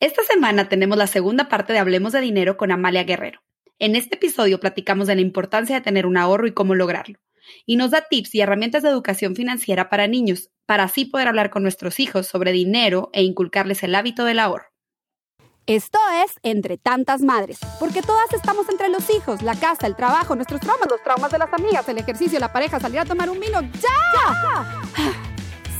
Esta semana tenemos la segunda parte de Hablemos de Dinero con Amalia Guerrero. En este episodio platicamos de la importancia de tener un ahorro y cómo lograrlo. Y nos da tips y herramientas de educación financiera para niños, para así poder hablar con nuestros hijos sobre dinero e inculcarles el hábito del ahorro. Esto es Entre tantas madres, porque todas estamos entre los hijos, la casa, el trabajo, nuestros traumas, los traumas de las amigas, el ejercicio, la pareja, salir a tomar un vino. ¡Ya!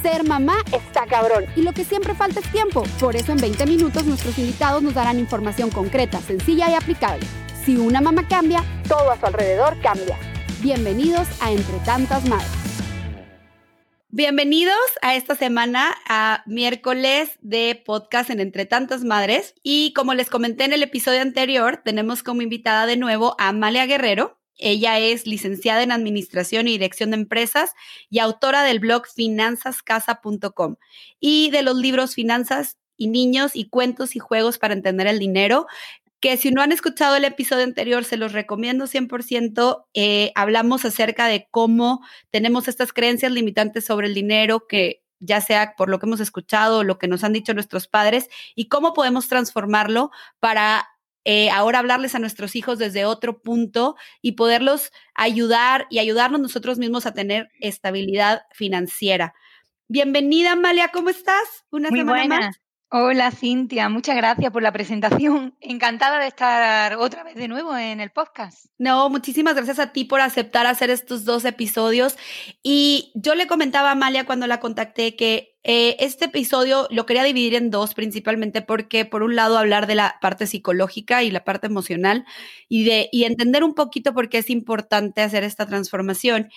Ser mamá está cabrón y lo que siempre falta es tiempo. Por eso en 20 minutos nuestros invitados nos darán información concreta, sencilla y aplicable. Si una mamá cambia, todo a su alrededor cambia. Bienvenidos a Entre Tantas Madres. Bienvenidos a esta semana, a miércoles de podcast en Entre Tantas Madres. Y como les comenté en el episodio anterior, tenemos como invitada de nuevo a Amalia Guerrero. Ella es licenciada en Administración y Dirección de Empresas y autora del blog finanzascasa.com y de los libros Finanzas y Niños y Cuentos y Juegos para Entender el Dinero, que si no han escuchado el episodio anterior, se los recomiendo 100%. Eh, hablamos acerca de cómo tenemos estas creencias limitantes sobre el dinero que ya sea por lo que hemos escuchado o lo que nos han dicho nuestros padres, y cómo podemos transformarlo para eh, ahora hablarles a nuestros hijos desde otro punto y poderlos ayudar y ayudarnos nosotros mismos a tener estabilidad financiera. Bienvenida, Amalia, ¿cómo estás? Una Muy semana buena. más. Hola Cintia, muchas gracias por la presentación. Encantada de estar otra vez de nuevo en el podcast. No, muchísimas gracias a ti por aceptar hacer estos dos episodios. Y yo le comentaba a Amalia cuando la contacté que eh, este episodio lo quería dividir en dos, principalmente porque, por un lado, hablar de la parte psicológica y la parte emocional y, de, y entender un poquito por qué es importante hacer esta transformación.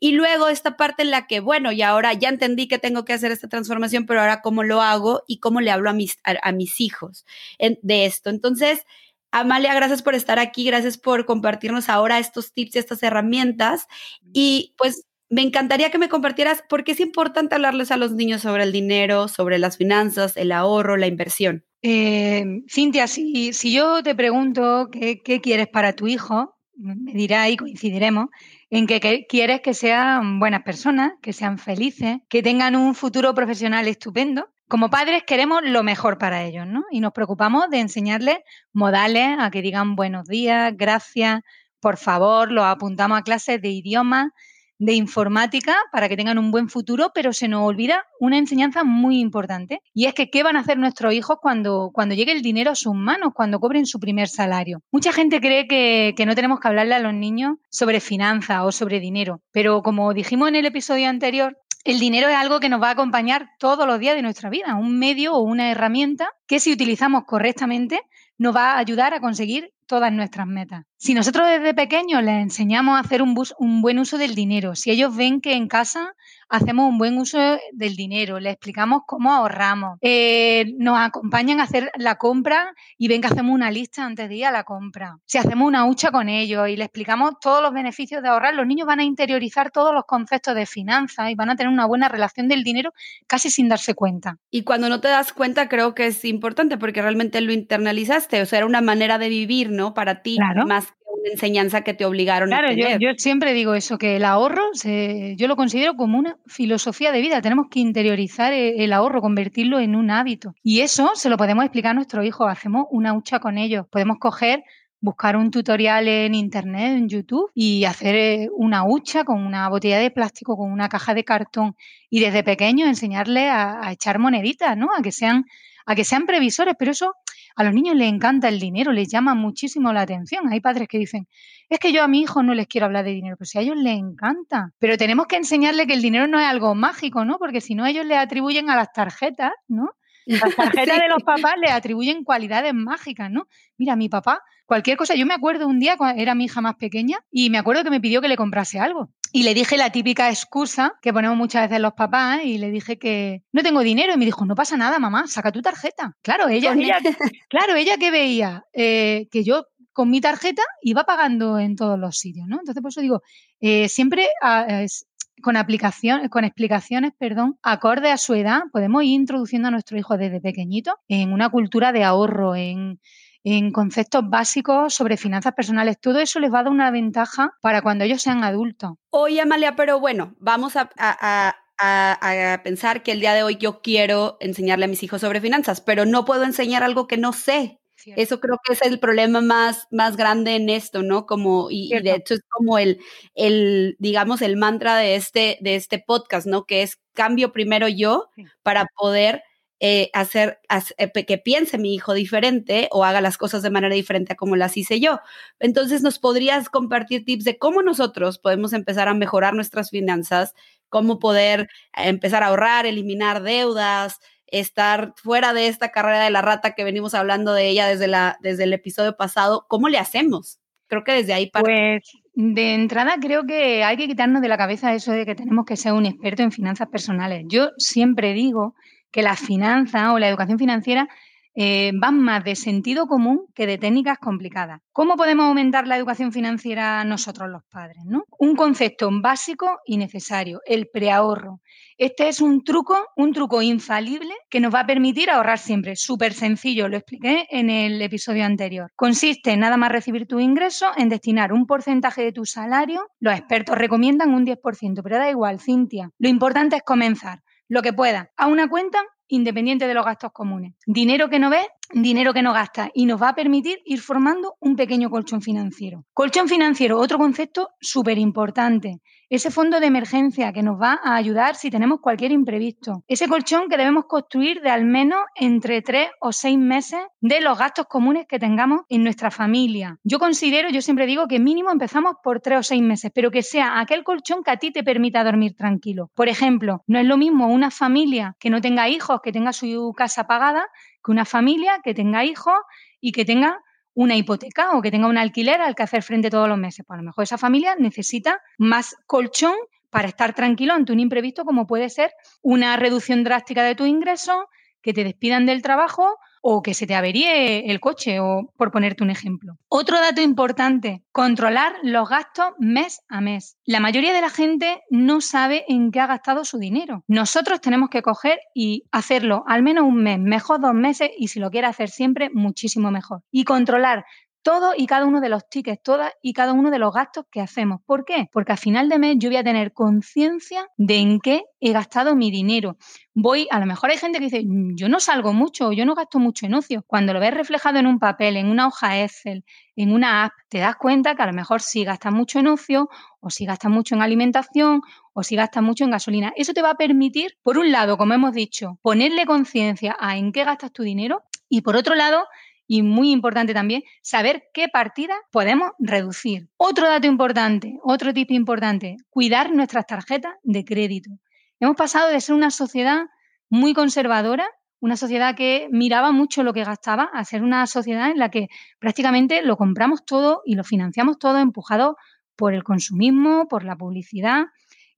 Y luego esta parte en la que, bueno, y ahora ya entendí que tengo que hacer esta transformación, pero ahora cómo lo hago y cómo le hablo a mis, a, mis hijos de esto. Entonces, Amalia, gracias por estar aquí, gracias por compartirnos ahora estos tips y estas herramientas. Y pues me encantaría que me compartieras por qué es importante hablarles a los niños sobre el dinero, sobre las finanzas, el ahorro, la inversión. Eh, Cintia, si, si, yo te pregunto qué, quieres para tu hijo, me dirá y coincidiremos en que, quieres que sean buenas personas, que sean felices, que tengan un futuro profesional estupendo. Como padres queremos lo mejor para ellos, ¿no? Y nos preocupamos de enseñarles modales a que digan buenos días, gracias, por favor, los apuntamos a clases de idiomas de informática para que tengan un buen futuro, pero se nos olvida una enseñanza muy importante y es que qué van a hacer nuestros hijos cuando, cuando llegue el dinero a sus manos, cuando cobren su primer salario. Mucha gente cree que, que no tenemos que hablarle a los niños sobre finanzas o sobre dinero, pero como dijimos en el episodio anterior, el dinero es algo que nos va a acompañar todos los días de nuestra vida, un medio o una herramienta que si utilizamos correctamente nos va a ayudar a conseguir todas nuestras metas. Si nosotros desde pequeños les enseñamos a hacer un, un, buen uso del dinero, si ellos ven que en casa hacemos un buen uso del dinero, les explicamos cómo ahorramos, eh, nos acompañan a hacer la compra y ven que hacemos una lista antes de ir a la compra, si hacemos una hucha con ellos y les explicamos todos los beneficios de ahorrar, los niños van a interiorizar todos los conceptos de finanzas y van a tener una buena relación del dinero casi sin darse cuenta. Y cuando no te das cuenta creo que es importante porque realmente lo internalizaste, o sea, era una manera de vivir, ¿no? Para ti, más enseñanza que te obligaron a tener. Yo, yo siempre digo eso, que el ahorro, yo lo considero como una filosofía de vida. Tenemos que interiorizar e, el ahorro, convertirlo en un hábito. Y eso se lo podemos explicar a nuestros hijos. Hacemos una hucha con ellos. Podemos coger buscar un tutorial en internet, en YouTube, y hacer eh, una hucha con una botella de plástico, con una caja de cartón, y desde pequeño enseñarles a, a, echar moneditas, ¿no? A que sean, a que sean previsores, pero eso a los niños les encanta el dinero, les llama muchísimo la atención. Hay padres que dicen, es que yo a mi hijo no les quiero hablar de dinero, pero si a ellos les encanta. Pero tenemos que enseñarle que el dinero no es algo mágico, ¿no? Porque si no, ellos le atribuyen a las tarjetas, ¿no? Las tarjetas de los papás le atribuyen cualidades mágicas, ¿no? Mira, mi papá, cualquier cosa, yo me acuerdo un día era mi hija más pequeña y me acuerdo que me pidió que le comprase algo. Y le dije la típica excusa que ponemos muchas veces los papás y le dije que no tengo dinero y me dijo, no pasa nada, mamá, saca tu tarjeta. Claro, ella, claro, ella que veía eh, que yo con mi tarjeta iba pagando en todos los sitios, ¿no? Entonces, por eso digo, eh, siempre ah, con aplicación, con explicaciones, perdón, acorde a su edad, podemos ir introduciendo a nuestro hijo desde pequeñito en una cultura de ahorro, en, en conceptos básicos sobre finanzas personales. Todo eso les va a dar una ventaja para cuando ellos sean adultos. Oye, Amalia, pero bueno, vamos a, a, pensar que el día de hoy yo quiero enseñarle a mis hijos sobre finanzas, pero no puedo enseñar algo que no sé. Eso creo que es el problema más, más grande en esto, ¿no? Como, y, de hecho es como el, el, digamos, el mantra de este, de este podcast, ¿no? Que es cambio primero yo para poder eh, hacer, eh, que piense mi hijo diferente o haga las cosas de manera diferente a como las hice yo. Entonces, ¿nos podrías compartir tips de cómo nosotros podemos empezar a mejorar nuestras finanzas, cómo poder empezar a ahorrar, eliminar deudas, estar fuera de esta carrera de la rata que venimos hablando de ella desde, la, desde el episodio pasado? ¿Cómo le hacemos? Creo que desde ahí para... Pues de entrada creo que hay que quitarnos de la cabeza eso de que tenemos que ser un experto en finanzas personales. Yo siempre digo que la finanza o la educación financiera eh, van más de sentido común que de técnicas complicadas. ¿Cómo podemos aumentar la educación financiera nosotros los padres? Un concepto básico y necesario, el preahorro. Este es un truco, un truco infalible que nos va a permitir ahorrar siempre. Súper sencillo, lo expliqué en el episodio anterior. Consiste en nada más recibir tu ingreso en destinar un porcentaje de tu salario. Los expertos recomiendan un 10%, pero da igual, Cintia. Lo importante es comenzar lo que pueda, a una cuenta independiente de los gastos comunes. Dinero que no ves, dinero que no gastas y nos va a permitir ir formando un pequeño colchón financiero. Colchón financiero, otro concepto súper importante ese fondo de emergencia que nos va a ayudar si tenemos cualquier imprevisto, ese colchón que debemos construir de al menos entre tres o seis meses de los gastos comunes que tengamos en nuestra familia. Yo considero, yo siempre digo que mínimo empezamos por tres o seis meses, pero que sea aquel colchón que a ti te permita dormir tranquilo. Por ejemplo, no es lo mismo una familia que no tenga hijos, que tenga su casa pagada, que una familia que tenga hijos y que tenga una hipoteca o que tenga un alquiler al que hacer frente todos los meses. Pues a lo mejor esa familia necesita más colchón para estar tranquilo ante un imprevisto como puede ser una reducción drástica de tu ingreso, que te despidan del trabajo o que se te averíe el coche, o por ponerte un ejemplo. Otro dato importante, controlar los gastos mes a mes. La mayoría de la gente no sabe en qué ha gastado su dinero. Nosotros tenemos que coger y hacerlo al menos un mes, mejor dos meses y si lo quiere hacer siempre, muchísimo mejor. Y controlar todo y cada uno de los tickets, todas y cada uno de los gastos que hacemos. ¿Por qué? Porque a final de mes yo voy a tener conciencia de en qué he gastado mi dinero. Voy, a lo mejor hay gente que dice, mm, yo no salgo mucho, yo no gasto mucho en ocio. Cuando lo ves reflejado en un papel, en una hoja Excel, en una app, te das cuenta que a lo mejor sí gastas mucho en ocio, o si gastas mucho en alimentación, o si gastas mucho en gasolina. Eso te va a permitir, por un lado, como hemos dicho, ponerle conciencia a en qué gastas tu dinero, y por otro lado, y muy importante también, saber qué partidas podemos reducir. Otro dato importante, otro tip importante, cuidar nuestras tarjetas de crédito. Hemos pasado de ser una sociedad muy conservadora, una sociedad que miraba mucho lo que gastaba, a ser una sociedad en la que prácticamente lo compramos todo y lo financiamos todo empujado por el consumismo, por la publicidad.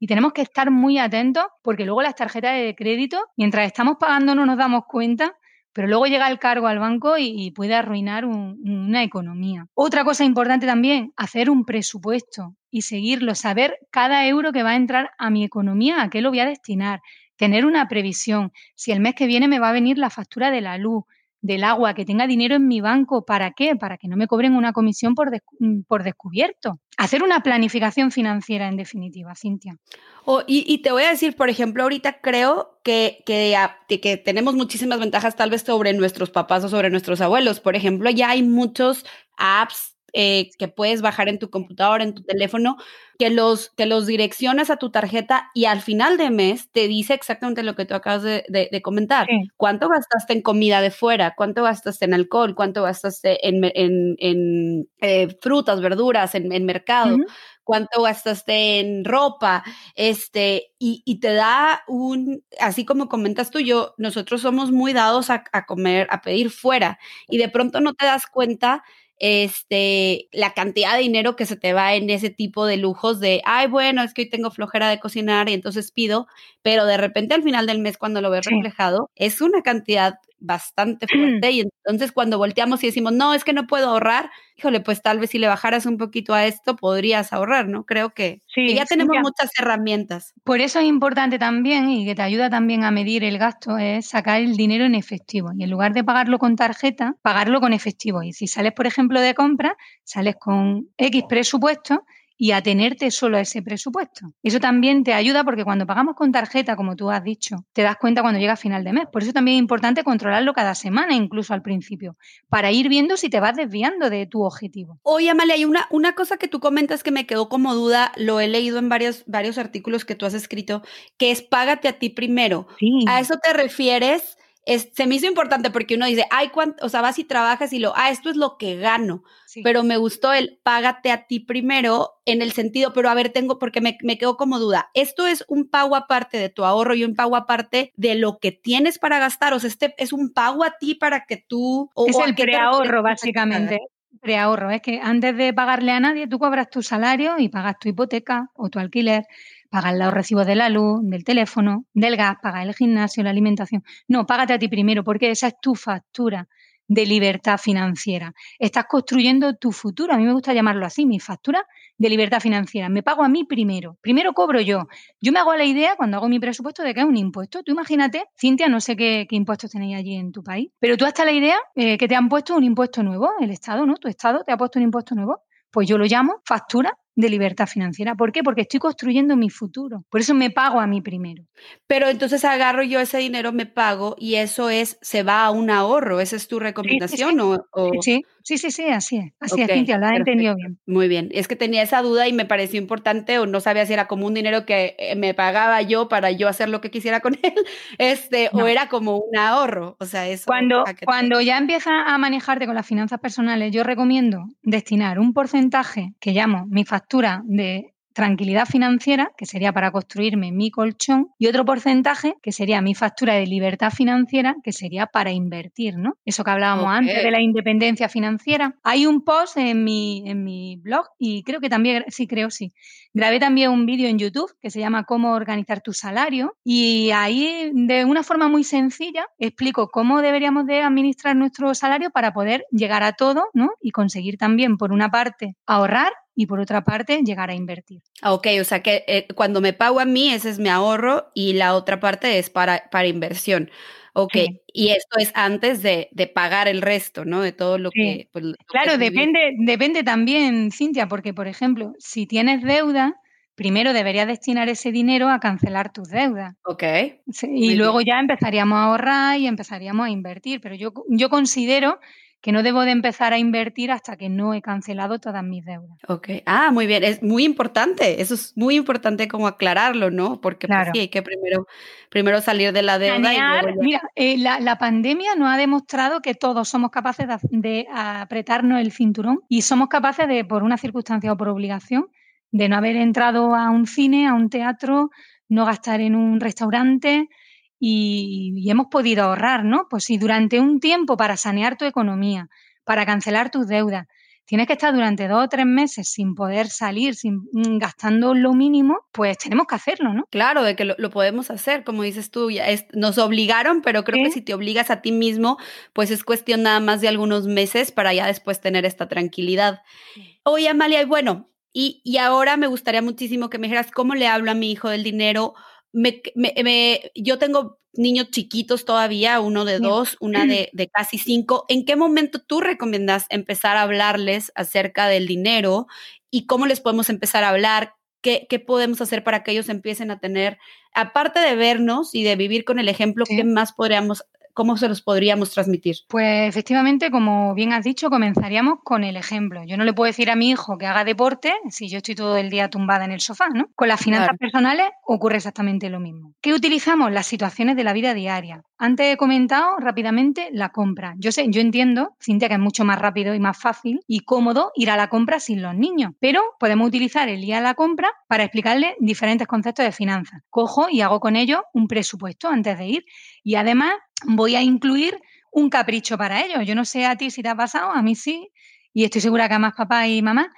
Y tenemos que estar muy atentos porque luego las tarjetas de crédito, mientras estamos pagando no nos damos cuenta pero luego llega el cargo al banco y, puede arruinar una economía. Otra cosa importante también, hacer un presupuesto y seguirlo, saber cada euro que va a entrar a mi economía, a qué lo voy a destinar, tener una previsión. Si el mes que viene me va a venir la factura de la luz, del agua, que tenga dinero en mi banco. ¿Para qué? Para que no me cobren una comisión por, mm, por descubierto. Hacer una planificación financiera, en definitiva, Cintia. Oh, y, te voy a decir, por ejemplo, ahorita creo que, que, que tenemos muchísimas ventajas tal vez sobre nuestros papás o sobre nuestros abuelos. Por ejemplo, ya hay muchos apps eh, que puedes bajar en tu computadora, en tu teléfono, que los, que los direccionas a tu tarjeta y al final de mes te dice exactamente lo que tú acabas de, comentar. ¿Cuánto gastaste en comida de fuera? ¿Cuánto gastaste en alcohol? ¿Cuánto gastaste en, en, eh, frutas, verduras, en, mercado? cuánto gastaste en ropa, este, y, te da un, así como comentas tú, yo, nosotros somos muy dados a, a, comer, a pedir fuera, y de pronto no te das cuenta este, la cantidad de dinero que se te va en ese tipo de lujos de, ay, bueno, es que hoy tengo flojera de cocinar y entonces pido, pero de repente al final del mes cuando lo ves reflejado, es una cantidad bastante fuerte y entonces cuando volteamos y decimos, no, es que no puedo ahorrar, híjole, pues tal vez si le bajaras un poquito a esto podrías ahorrar, ¿no? Creo que, ya tenemos muchas herramientas. Por eso es importante también y que te ayuda también a medir el gasto es sacar el dinero en efectivo y en lugar de pagarlo con tarjeta, pagarlo con efectivo. Y si sales, por ejemplo, de compra, sales con X presupuesto y atenerte solo a ese presupuesto. Eso también te ayuda porque cuando pagamos con tarjeta, como tú has dicho, te das cuenta cuando llega a final de mes. Por eso también es importante controlarlo cada semana, incluso al principio, para ir viendo si te vas desviando de tu objetivo. Oye, Amalia, hay una, una cosa que tú comentas que me quedó como duda, lo he leído en varios, varios artículos que tú has escrito, que es págate a ti primero. ¿A eso te refieres? Se me hizo importante porque uno dice, ay, ¿cuánto? O sea, vas y trabajas y lo, ah, esto es lo que gano. Pero me gustó el págate a ti primero en el sentido, pero a ver, tengo, porque me, me quedo como duda, ¿esto es un pago aparte de tu ahorro y un pago aparte de lo que tienes para gastar? O sea, este es un pago a ti para que tú... es el preahorro, básicamente. Preahorro, es que antes de pagarle a nadie, tú cobras tu salario y pagas tu hipoteca o tu alquiler pagar los recibos de la luz, del teléfono, del gas, pagar el gimnasio, la alimentación. No, págate a ti primero, porque esa es tu factura de libertad financiera. Estás construyendo tu futuro. A mí me gusta llamarlo así, mi factura de libertad financiera. Me pago a mí primero. Primero cobro yo. Yo me hago la idea cuando hago mi presupuesto de que es un impuesto. Tú imagínate, Cintia, no sé qué, impuestos tenéis allí en tu país, pero tú hasta la idea eh, que te han puesto un impuesto nuevo, el Estado, ¿no? Tu Estado te ha puesto un impuesto nuevo. Pues yo lo llamo factura de libertad financiera. ¿Por qué? Porque estoy construyendo mi futuro. Por eso me pago a mí primero. Pero entonces agarro yo ese dinero, me pago y eso es, se va a un ahorro. ¿Esa es tu recomendación? Sí, sí, sí, sí, así es. Así es, Cintia, lo has entendido bien. Muy bien. Es que tenía esa duda y me pareció importante o no sabía si era como un dinero que eh, me pagaba yo para yo hacer lo que quisiera con él, este, o era como un ahorro. O sea, eso. Cuando, cuando ya empiezas a manejarte con las finanzas personales, yo recomiendo destinar un porcentaje que llamo mi factura de tranquilidad financiera, que sería para construirme mi colchón, y otro porcentaje, que sería mi factura de libertad financiera, que sería para invertir, ¿no? Eso que hablábamos antes de la independencia financiera. Hay un post en mi, en mi blog y creo que también, sí, creo, sí. Grabé también un vídeo en YouTube que se llama Cómo organizar tu salario y ahí de una forma muy sencilla explico cómo deberíamos de administrar nuestro salario para poder llegar a todo, ¿no? Y conseguir también, por una parte, ahorrar y por otra parte llegar a invertir. Ah, ok, o sea que eh, cuando me pago a mí, ese es mi ahorro y la otra parte es para, para inversión. Ok, y esto es antes de, de, pagar el resto, ¿no? De todo lo que... Pues, claro, depende, depende también, Cintia, porque, por ejemplo, si tienes deuda, primero deberías destinar ese dinero a cancelar tus deudas. Ok. y luego ya empezaríamos a ahorrar y empezaríamos a invertir. Pero yo, yo considero que no debo de empezar a invertir hasta que no he cancelado todas mis deudas. Ok, ah, muy bien, es muy importante, eso es muy importante como aclararlo, ¿no? Porque pues, sí, hay que primero, primero salir de la deuda. y Mira, eh, la, pandemia nos ha demostrado que todos somos capaces de, apretarnos el cinturón y somos capaces de, por una circunstancia o por obligación, de no haber entrado a un cine, a un teatro, no gastar en un restaurante, y, hemos podido ahorrar, ¿no? Pues si durante un tiempo para sanear tu economía, para cancelar tus deudas, tienes que estar durante dos o tres meses sin poder salir, sin mm, gastando lo mínimo, pues tenemos que hacerlo, ¿no? Claro, de que lo, podemos hacer, como dices tú, ya nos obligaron, pero creo que si te obligas a ti mismo, pues es cuestión nada más de algunos meses para ya después tener esta tranquilidad. Oye, Amalia, y bueno, y, y ahora me gustaría muchísimo que me dijeras cómo le hablo a mi hijo del dinero me, me, yo tengo niños chiquitos todavía, uno de dos, una de, de, casi cinco. ¿En qué momento tú recomiendas empezar a hablarles acerca del dinero y cómo les podemos empezar a hablar? ¿Qué, qué podemos hacer para que ellos empiecen a tener, aparte de vernos y de vivir con el ejemplo, qué más podríamos ¿Cómo se los podríamos transmitir? Pues efectivamente, como bien has dicho, comenzaríamos con el ejemplo. Yo no le puedo decir a mi hijo que haga deporte si yo estoy todo el día tumbada en el sofá, ¿no? Con las finanzas personales ocurre exactamente lo mismo. ¿Qué utilizamos? Las situaciones de la vida diaria. Antes he comentado rápidamente la compra. Yo sé, yo entiendo, Cintia, que es mucho más rápido y más fácil y cómodo ir a la compra sin los niños, pero podemos utilizar el día de la compra para explicarle diferentes conceptos de finanzas. Cojo y hago con ellos un presupuesto antes de ir y además voy a incluir un capricho para ellos. Yo no sé a ti si te ha pasado, a mí sí, y estoy segura que a más papá y mamá,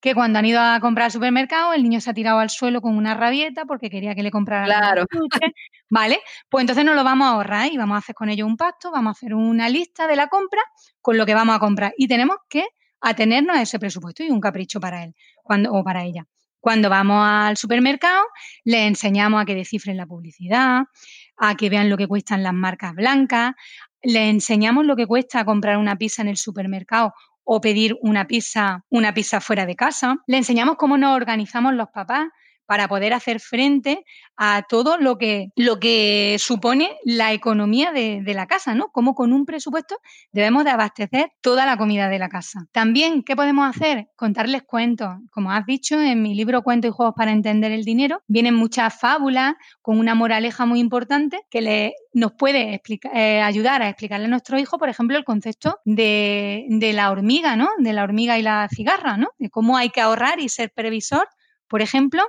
que cuando han ido a comprar al supermercado, el niño se ha tirado al suelo con una rabieta porque quería que le comprara. Claro. Vale, pues entonces nos lo vamos a ahorrar y vamos a hacer con ellos un pacto, vamos a hacer una lista de la compra con lo que vamos a comprar y tenemos que atenernos a ese presupuesto y un capricho para él cuando, o para ella. Cuando vamos al supermercado, le enseñamos a que descifren la publicidad, a que vean lo que cuestan las marcas blancas, le enseñamos lo que cuesta comprar una pizza en el supermercado o pedir una pizza, una pizza fuera de casa. Le enseñamos cómo nos organizamos los papás para poder hacer frente a todo lo que, lo que supone la economía de, la casa, ¿no? Cómo con un presupuesto debemos de abastecer toda la comida de la casa. También, ¿qué podemos hacer? Contarles cuentos. Como has dicho, en mi libro Cuentos y Juegos para Entender el Dinero, vienen muchas fábulas con una moraleja muy importante que le, nos puede eh, ayudar a explicarle a nuestro hijo, por ejemplo, el concepto de, de, la hormiga, ¿no? De la hormiga y la cigarra, ¿no? De cómo hay que ahorrar y ser previsor, por ejemplo,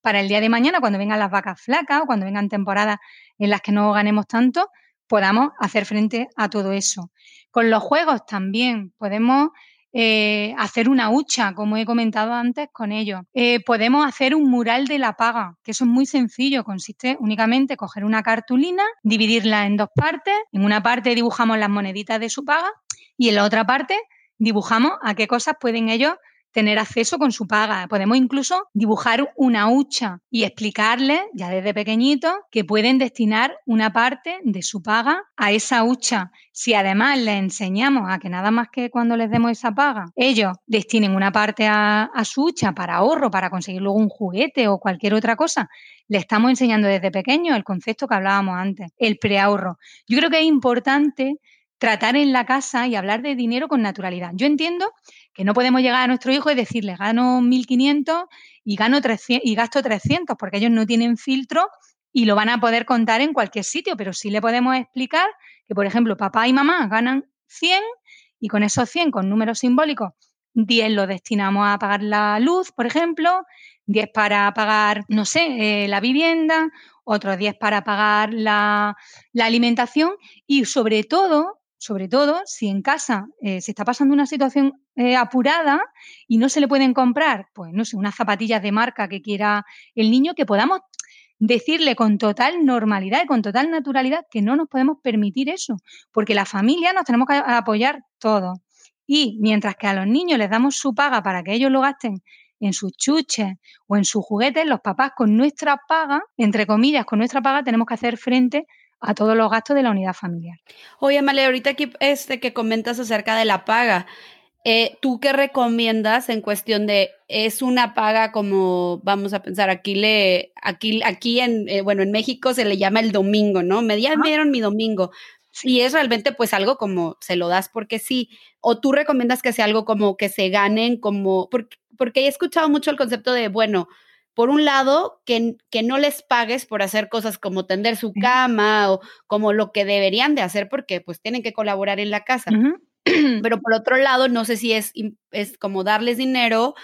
para el día de mañana, cuando vengan las vacas flacas o cuando vengan temporadas en las que no ganemos tanto, podamos hacer frente a todo eso. Con los juegos también podemos eh, hacer una hucha, como he comentado antes con ellos. Eh, podemos hacer un mural de la paga, que eso es muy sencillo, consiste únicamente en coger una cartulina, dividirla en dos partes, en una parte dibujamos las moneditas de su paga y en la otra parte dibujamos a qué cosas pueden ellos tener acceso con su paga. Podemos incluso dibujar una hucha y explicarles, ya desde pequeñitos, que pueden destinar una parte de su paga a esa hucha. Si además les enseñamos a que nada más que cuando les demos esa paga, ellos destinen una parte a, su hucha para ahorro, para conseguir luego un juguete o cualquier otra cosa, le estamos enseñando desde pequeño el concepto que hablábamos antes, el preahorro. Yo creo que es importante tratar en la casa y hablar de dinero con naturalidad. Yo entiendo que no podemos llegar a nuestro hijo y decirle gano 1.500 y, gano 300, y gasto 300, porque ellos no tienen filtro y lo van a poder contar en cualquier sitio, pero sí le podemos explicar que, por ejemplo, papá y mamá ganan 100 y con esos 100, con números simbólicos, 10 lo destinamos a pagar la luz, por ejemplo, 10 para pagar, no sé, eh, la vivienda, otros 10 para pagar la alimentación y sobre todo sobre todo si en casa eh, se está pasando una situación eh, apurada y no se le pueden comprar, pues no sé, unas zapatillas de marca que quiera el niño, que podamos decirle con total normalidad y con total naturalidad que no nos podemos permitir eso, porque la familia nos tenemos que apoyar todos. Y mientras que a los niños les damos su paga para que ellos lo gasten en sus chuches o en sus juguetes, los papás con nuestra paga, entre comillas, con nuestra paga, tenemos que hacer frente a todos los gastos de la unidad familiar. Oye, Amalia, ahorita aquí este que comentas acerca de la paga, eh, ¿tú qué recomiendas en cuestión de es una paga como vamos a pensar aquí le aquí aquí en eh, bueno en México se le llama el domingo, ¿no? Me dieron mi domingo. Y es realmente pues algo como se lo das porque sí, o tú recomiendas que sea algo como que se ganen como porque, porque he escuchado mucho el concepto de bueno, por un lado, que, que, no les pagues por hacer cosas como tender su cama o como lo que deberían de hacer porque pues tienen que colaborar en la casa. Pero por otro lado, no sé si es, es como darles dinero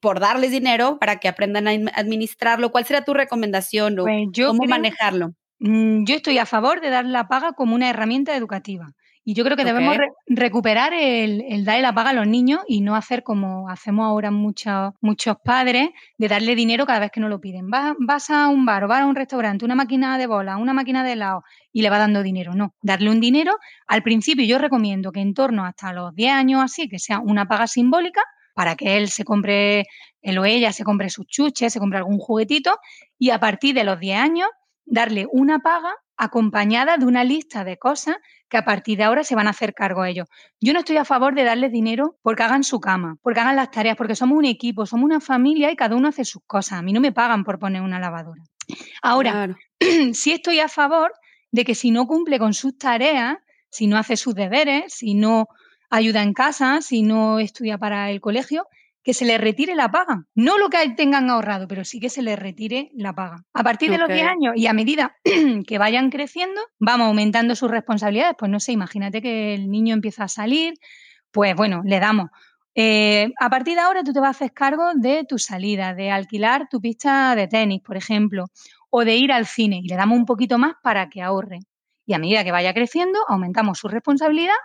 por darles dinero para que aprendan a administrarlo. ¿Cuál será tu recomendación o pues cómo manejarlo? Mm, yo estoy a favor de dar la paga como una herramienta educativa. Y yo creo que debemos recuperar el, el, darle la paga a los niños y no hacer como hacemos ahora muchos, muchos padres, de darle dinero cada vez que no lo piden. Vas, vas a un bar o vas a un restaurante, una máquina de bola, una máquina de helado y le va dando dinero. No, darle un dinero. Al principio yo recomiendo que en torno hasta los 10 años así, que sea una paga simbólica para que él se compre, él o ella se compre sus chuches, se compre algún juguetito y a partir de los 10 años darle una paga acompañada de una lista de cosas que a partir de ahora se van a hacer cargo a ellos. Yo no estoy a favor de darles dinero porque hagan su cama, porque hagan las tareas, porque somos un equipo, somos una familia y cada uno hace sus cosas. A mí no me pagan por poner una lavadora. Ahora, sí estoy a favor de que si no cumple con sus tareas, si no hace sus deberes, si no ayuda en casa, si no estudia para el colegio, que se les retire la paga. No lo que tengan ahorrado, pero sí que se les retire la paga. A partir de los 10 años y a medida que vayan creciendo, vamos aumentando sus responsabilidades. Pues no sé, imagínate que el niño empieza a salir, pues bueno, le damos. Eh, a partir de ahora tú te vas a hacer cargo de tu salida, de alquilar tu pista de tenis, por ejemplo, o de ir al cine y le damos un poquito más para que ahorre. Y a medida que vaya creciendo, aumentamos su responsabilidad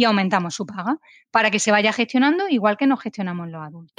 y aumentamos su paga para que se vaya gestionando igual que nos gestionamos los adultos.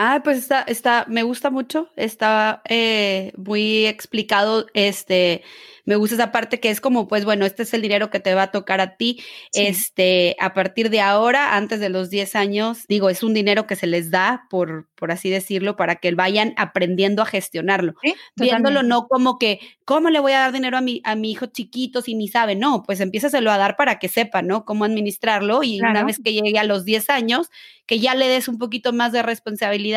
Ah, pues está, está, me gusta mucho, está eh, muy explicado, este, me gusta esa parte que es como, pues bueno, este es el dinero que te va a tocar a ti, este, a partir de ahora, antes de los 10 años, digo, es un dinero que se les da, por, por así decirlo, para que vayan aprendiendo a gestionarlo, viéndolo no como que, ¿cómo le voy a dar dinero a mi, a mi hijo chiquito si ni sabe? No, pues empiézaselo a dar para que sepa, ¿no? Cómo administrarlo y una vez que llegue a los 10 años, que ya le des un poquito más de responsabilidad,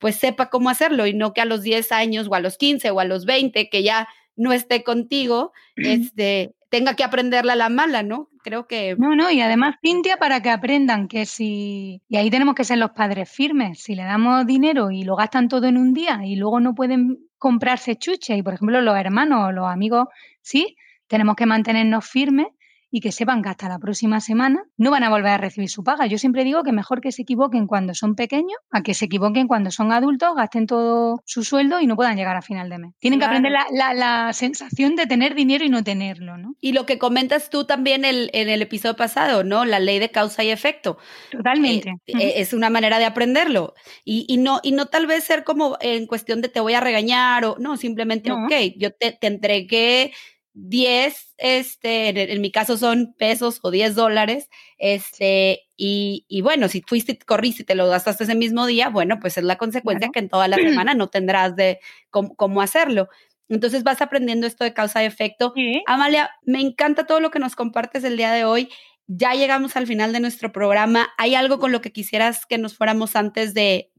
pues sepa cómo hacerlo y no que a los 10 años o a los 15 o a los 20 que ya no esté contigo, este, tenga que aprenderla la mala, ¿no? Creo que... No, no, y además, Cintia, para que aprendan que si... Y ahí tenemos que ser los padres firmes. Si le damos dinero y lo gastan todo en un día y luego no pueden comprarse chuches, y por ejemplo los hermanos o los amigos, sí, tenemos que mantenernos firmes y que sepan que hasta la próxima semana no van a volver a recibir su paga. Yo siempre digo que mejor que se equivoquen cuando son pequeños a que se equivoquen cuando son adultos, gasten todo su sueldo y no puedan llegar a final de mes. Tienen que aprender la, sensación de tener dinero y no tenerlo, ¿no? Y lo que comentas tú también en el episodio pasado, ¿no? La ley de causa y efecto. Totalmente. Eh, eh, es una manera de aprenderlo. Y, no, y no tal vez ser como en cuestión de te voy a regañar o no, simplemente, ok, yo te, te entregué 10, este, en, mi caso son pesos o 10 dólares, este, y, y, bueno, si fuiste, corriste y te lo gastaste ese mismo día, bueno, pues es la consecuencia que en toda la semana no tendrás de cómo, hacerlo. Entonces vas aprendiendo esto de causa y efecto. Amalia, me encanta todo lo que nos compartes el día de hoy ya llegamos al final de nuestro programa. ¿Hay algo con lo que quisieras que nos fuéramos antes de,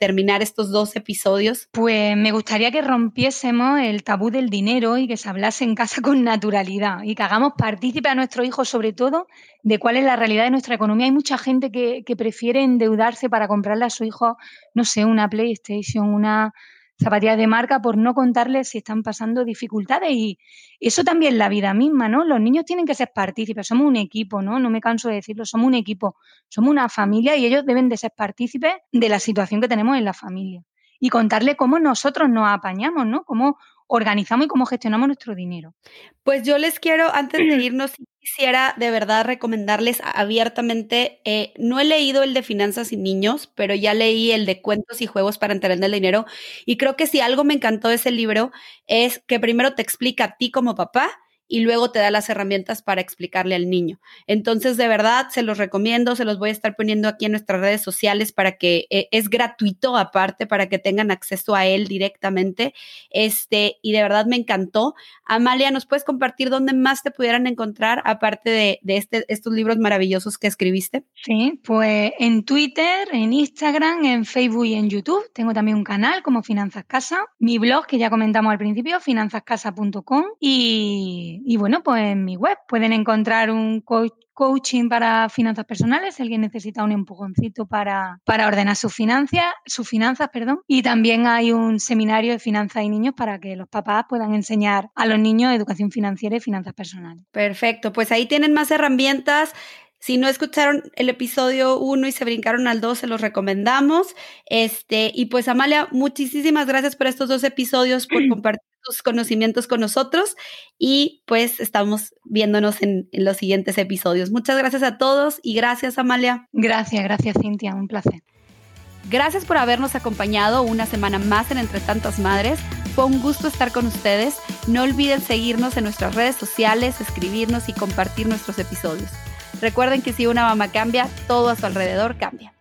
terminar estos dos episodios? Pues me gustaría que rompiésemos el tabú del dinero y que se hablase en casa con naturalidad y que hagamos partícipe a nuestros hijos, sobre todo, de cuál es la realidad de nuestra economía. Hay mucha gente que, que prefiere endeudarse para comprarle a su hijo, no sé, una PlayStation, una zapatillas de marca por no contarles si están pasando dificultades y eso también la vida misma, ¿no? Los niños tienen que ser partícipes, somos un equipo, ¿no? No me canso de decirlo, somos un equipo, somos una familia y ellos deben de ser partícipes de la situación que tenemos en la familia y contarle cómo nosotros nos apañamos, ¿no? Cómo organizamos y cómo gestionamos nuestro dinero. Pues yo les quiero, antes de irnos, quisiera de verdad recomendarles abiertamente, eh, no he leído el de finanzas y niños, pero ya leí el de cuentos y juegos para entender el dinero y creo que si algo me encantó de ese libro es que primero te explica a ti como papá y luego te da las herramientas para explicarle al niño. Entonces, de verdad, se los recomiendo, se los voy a estar poniendo aquí en nuestras redes sociales para que eh, es gratuito aparte, para que tengan acceso a él directamente. Este, y de verdad me encantó. Amalia, ¿nos puedes compartir dónde más te pudieran encontrar aparte de, de este, estos libros maravillosos que escribiste? Sí, pues en Twitter, en Instagram, en Facebook y en YouTube. Tengo también un canal como Finanzas Casa, mi blog que ya comentamos al principio, finanzascasa.com y y, bueno, pues en mi web pueden encontrar un coaching para finanzas personales, si alguien necesita un empujoncito para, para ordenar sus finanzas, sus finanzas, perdón. Y también hay un seminario de finanzas y niños para que los papás puedan enseñar a los niños educación financiera y finanzas personales. Perfecto, pues ahí tienen más herramientas. Si no escucharon el episodio 1 y se brincaron al 2, se los recomendamos. Este, y pues Amalia, muchísimas gracias por estos dos episodios, por compartir tus conocimientos con nosotros y pues estamos viéndonos en, en los siguientes episodios. Muchas gracias a todos y gracias Amalia. Gracias, gracias Cintia, un placer. Gracias por habernos acompañado una semana más en Entre Tantas Madres. Fue un gusto estar con ustedes. No olviden seguirnos en nuestras redes sociales, escribirnos y compartir nuestros episodios. Recuerden que si una mamá cambia, todo a su alrededor cambia.